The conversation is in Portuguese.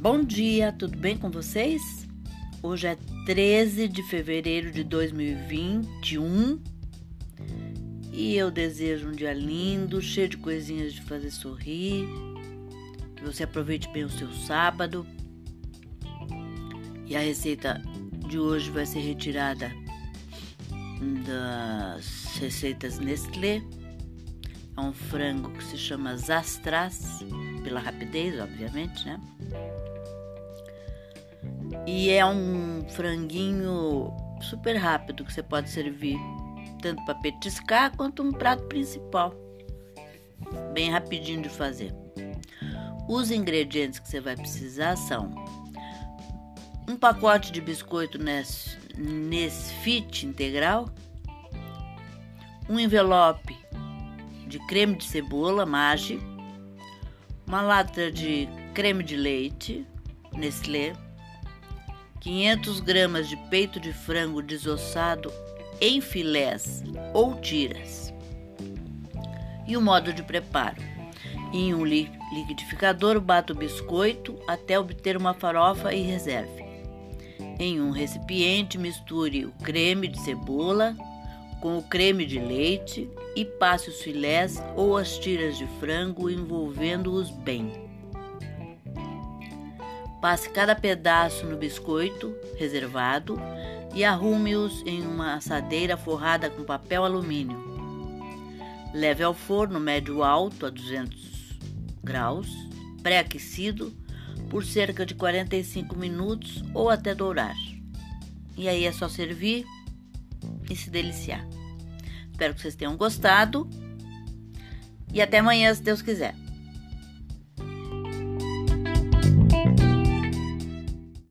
Bom dia, tudo bem com vocês? Hoje é 13 de fevereiro de 2021 e eu desejo um dia lindo, cheio de coisinhas de fazer sorrir. Que você aproveite bem o seu sábado. E a receita de hoje vai ser retirada das receitas Nestlé. É um frango que se chama Zastras, pela rapidez, obviamente, né? E é um franguinho super rápido que você pode servir tanto para petiscar quanto um prato principal. Bem rapidinho de fazer. Os ingredientes que você vai precisar são um pacote de biscoito Nesfit integral, um envelope de creme de cebola Maggi, uma lata de creme de leite Nestlé, 500 gramas de peito de frango desossado em filés ou tiras. E o modo de preparo: em um liquidificador, bata o biscoito até obter uma farofa e reserve. Em um recipiente, misture o creme de cebola com o creme de leite e passe os filés ou as tiras de frango envolvendo-os bem. Passe cada pedaço no biscoito reservado e arrume-os em uma assadeira forrada com papel alumínio. Leve ao forno médio alto a 200 graus, pré-aquecido, por cerca de 45 minutos ou até dourar. E aí é só servir e se deliciar. Espero que vocês tenham gostado e até amanhã, se Deus quiser.